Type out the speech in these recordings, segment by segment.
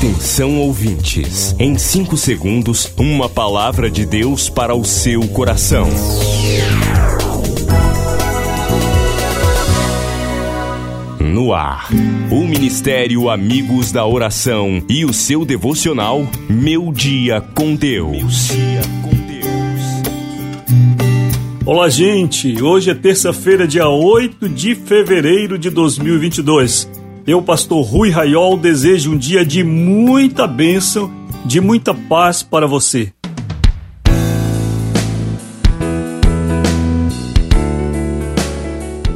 Atenção ouvintes, em 5 segundos, uma palavra de Deus para o seu coração. No ar, o Ministério Amigos da Oração e o seu devocional Meu Dia com Deus. Olá, gente! Hoje é terça-feira, dia 8 de fevereiro de 2022. Eu, pastor Rui Raiol, desejo um dia de muita bênção, de muita paz para você.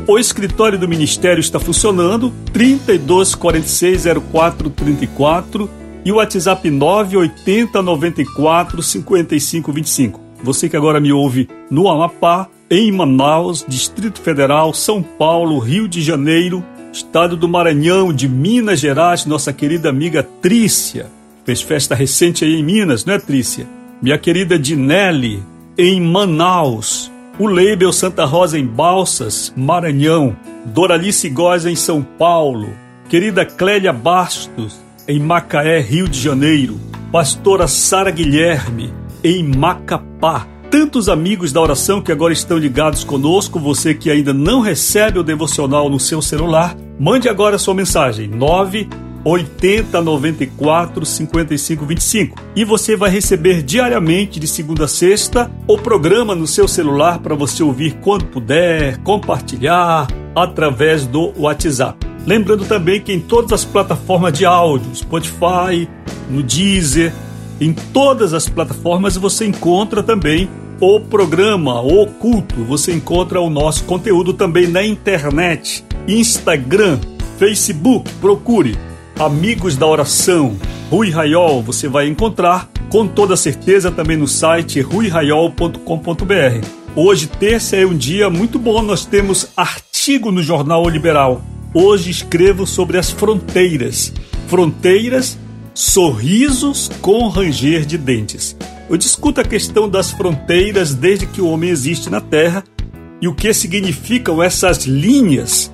O escritório do ministério está funcionando, 32460434 e o WhatsApp 980945525. Você que agora me ouve no Amapá, em Manaus, Distrito Federal, São Paulo, Rio de Janeiro, Estado do Maranhão, de Minas Gerais, nossa querida amiga Trícia. Fez festa recente aí em Minas, não é, Trícia? Minha querida Dinelli, em Manaus. O Leibel Santa Rosa em Balsas, Maranhão. Doralice Góes em São Paulo. Querida Clélia Bastos, em Macaé, Rio de Janeiro. Pastora Sara Guilherme, em Macapá tantos amigos da oração que agora estão ligados conosco. Você que ainda não recebe o devocional no seu celular, mande agora sua mensagem 9 80 94 55 25 e você vai receber diariamente de segunda a sexta o programa no seu celular para você ouvir quando puder, compartilhar através do WhatsApp. Lembrando também que em todas as plataformas de áudio, Spotify, no Deezer, em todas as plataformas você encontra também o programa O Culto. Você encontra o nosso conteúdo também na internet, Instagram, Facebook. Procure Amigos da Oração, Rui Raiol. Você vai encontrar com toda certeza também no site ruiraiol.com.br. Hoje, terça, é um dia muito bom. Nós temos artigo no Jornal Liberal. Hoje escrevo sobre as fronteiras. Fronteiras, sorrisos com ranger de dentes. Eu discuto a questão das fronteiras desde que o homem existe na Terra e o que significam essas linhas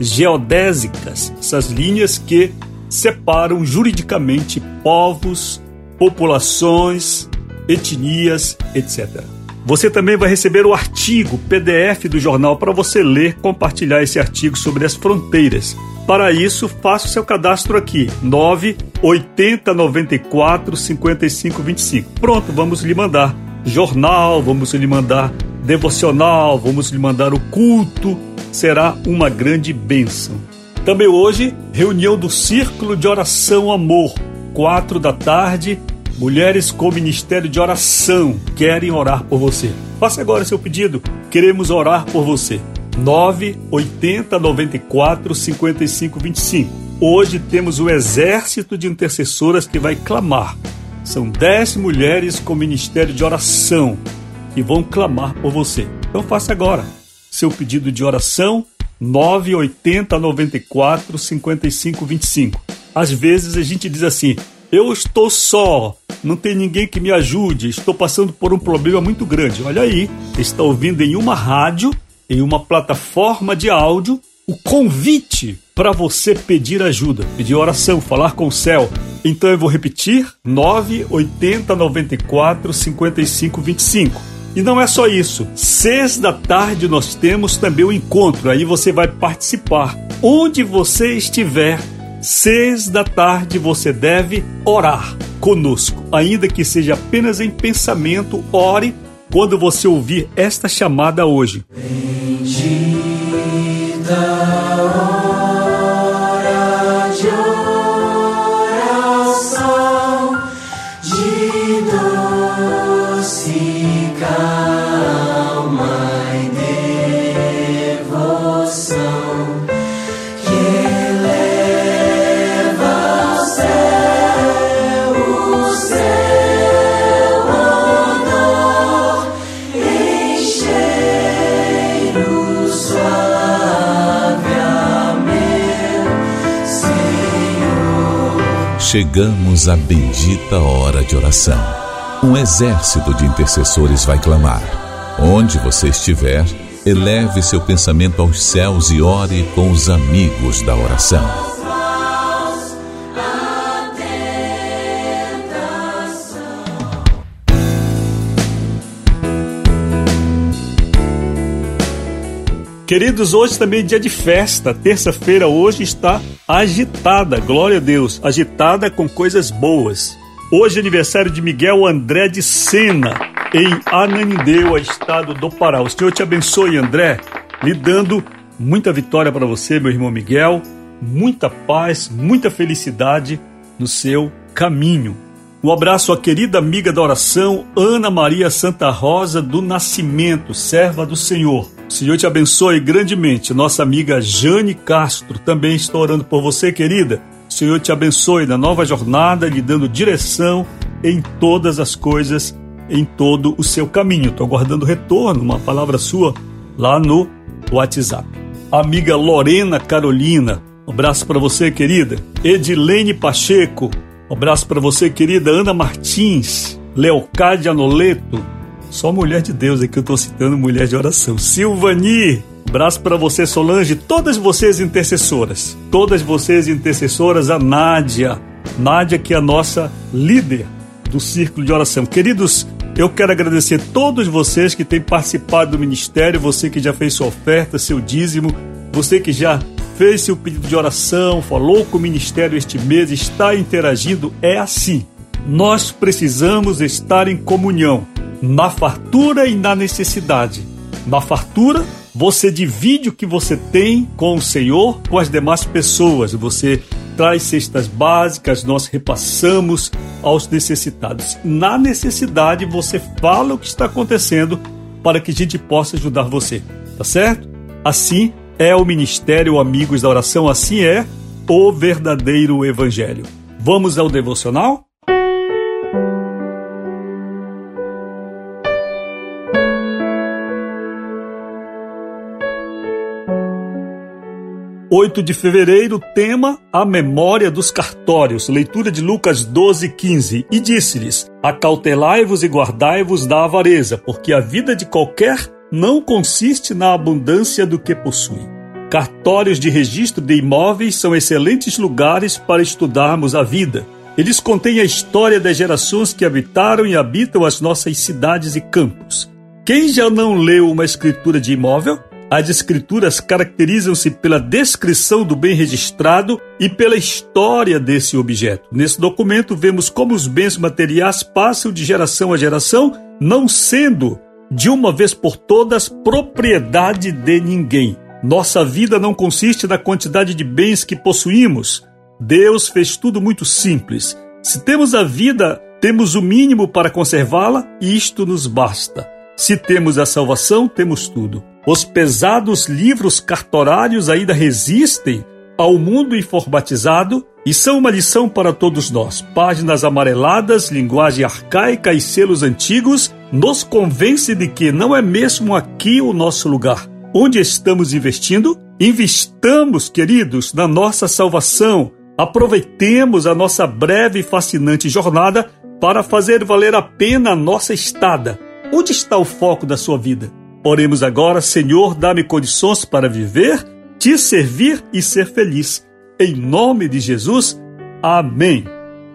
geodésicas, essas linhas que separam juridicamente povos, populações, etnias, etc. Você também vai receber o artigo PDF do jornal para você ler, compartilhar esse artigo sobre as fronteiras. Para isso, faça o seu cadastro aqui, 980 94 55 25. Pronto, vamos lhe mandar jornal, vamos lhe mandar devocional, vamos lhe mandar o culto. Será uma grande bênção. Também hoje, reunião do Círculo de Oração Amor, quatro da tarde. Mulheres com Ministério de Oração querem orar por você. Faça agora seu pedido. Queremos orar por você. 980 94 55 25. Hoje temos o exército de intercessoras que vai clamar. São 10 mulheres com ministério de oração que vão clamar por você. Então faça agora seu pedido de oração 980 94 55 25. Às vezes a gente diz assim: "Eu estou só, não tem ninguém que me ajude, estou passando por um problema muito grande". Olha aí, está ouvindo em uma rádio em uma plataforma de áudio o convite para você pedir ajuda, pedir oração, falar com o céu. Então eu vou repetir: 980 94 55 25. E não é só isso. Seis da tarde nós temos também o encontro. Aí você vai participar. Onde você estiver, seis da tarde você deve orar conosco. Ainda que seja apenas em pensamento, ore quando você ouvir esta chamada hoje. Bendita Chegamos à bendita hora de oração. Um exército de intercessores vai clamar. Onde você estiver, eleve seu pensamento aos céus e ore com os amigos da oração. Queridos, hoje também é dia de festa. Terça-feira hoje está agitada, glória a Deus, agitada com coisas boas. Hoje é aniversário de Miguel André de Sena, em Ananindeua, estado do Pará. O Senhor te abençoe, André, lhe dando muita vitória para você, meu irmão Miguel, muita paz, muita felicidade no seu caminho. Um abraço à querida amiga da oração, Ana Maria Santa Rosa do Nascimento, serva do Senhor. O Senhor te abençoe grandemente. Nossa amiga Jane Castro também está orando por você, querida. O Senhor te abençoe na nova jornada, lhe dando direção em todas as coisas, em todo o seu caminho. Estou aguardando retorno, uma palavra sua lá no WhatsApp. Amiga Lorena Carolina, um abraço para você, querida. Edilene Pacheco, um abraço para você, querida Ana Martins, Leocádia Noleto, só mulher de Deus aqui eu estou citando mulher de oração. Silvani, abraço para você, Solange, todas vocês intercessoras, todas vocês intercessoras, a Nádia, Nádia que é a nossa líder do círculo de oração. Queridos, eu quero agradecer todos vocês que têm participado do ministério, você que já fez sua oferta, seu dízimo, você que já fez seu pedido de oração, falou com o ministério este mês, está interagindo, é assim. Nós precisamos estar em comunhão, na fartura e na necessidade. Na fartura, você divide o que você tem com o Senhor, com as demais pessoas. Você traz cestas básicas, nós repassamos aos necessitados. Na necessidade, você fala o que está acontecendo para que a gente possa ajudar você, tá certo? Assim, é o Ministério Amigos da Oração, assim é o verdadeiro Evangelho. Vamos ao devocional? Oito de fevereiro, tema A Memória dos Cartórios, leitura de Lucas 12, 15. E disse-lhes: Acautelai-vos e guardai-vos da avareza, porque a vida de qualquer não consiste na abundância do que possui. Cartórios de registro de imóveis são excelentes lugares para estudarmos a vida. Eles contêm a história das gerações que habitaram e habitam as nossas cidades e campos. Quem já não leu uma escritura de imóvel? As escrituras caracterizam-se pela descrição do bem registrado e pela história desse objeto. Nesse documento, vemos como os bens materiais passam de geração a geração, não sendo de uma vez por todas propriedade de ninguém. Nossa vida não consiste na quantidade de bens que possuímos. Deus fez tudo muito simples. Se temos a vida, temos o mínimo para conservá-la e isto nos basta. Se temos a salvação, temos tudo. Os pesados livros cartorários ainda resistem ao mundo informatizado e são uma lição para todos nós. Páginas amareladas, linguagem arcaica e selos antigos nos convence de que não é mesmo aqui o nosso lugar. Onde estamos investindo? Investamos, queridos, na nossa salvação. Aproveitemos a nossa breve e fascinante jornada para fazer valer a pena a nossa estada. Onde está o foco da sua vida? Oremos agora, Senhor, dá-me condições para viver, te servir e ser feliz. Em nome de Jesus, amém.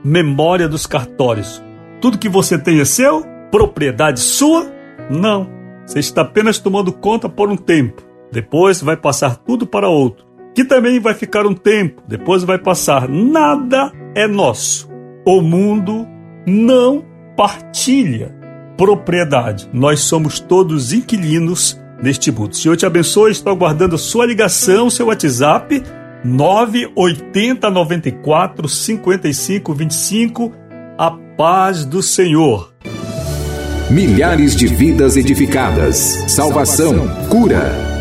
Memória dos cartórios. Tudo que você tem é seu? Propriedade sua? Não. Você está apenas tomando conta por um tempo. Depois vai passar tudo para outro, que também vai ficar um tempo. Depois vai passar. Nada é nosso. O mundo não partilha propriedade. Nós somos todos inquilinos neste mundo. Senhor te abençoe. Estou aguardando a sua ligação, seu WhatsApp 980 94 55 25. A paz do Senhor. Milhares de vidas edificadas, salvação, cura.